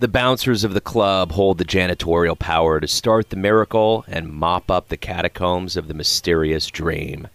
The bouncers of the club hold the janitorial power to start the miracle and mop up the catacombs of the mysterious dream.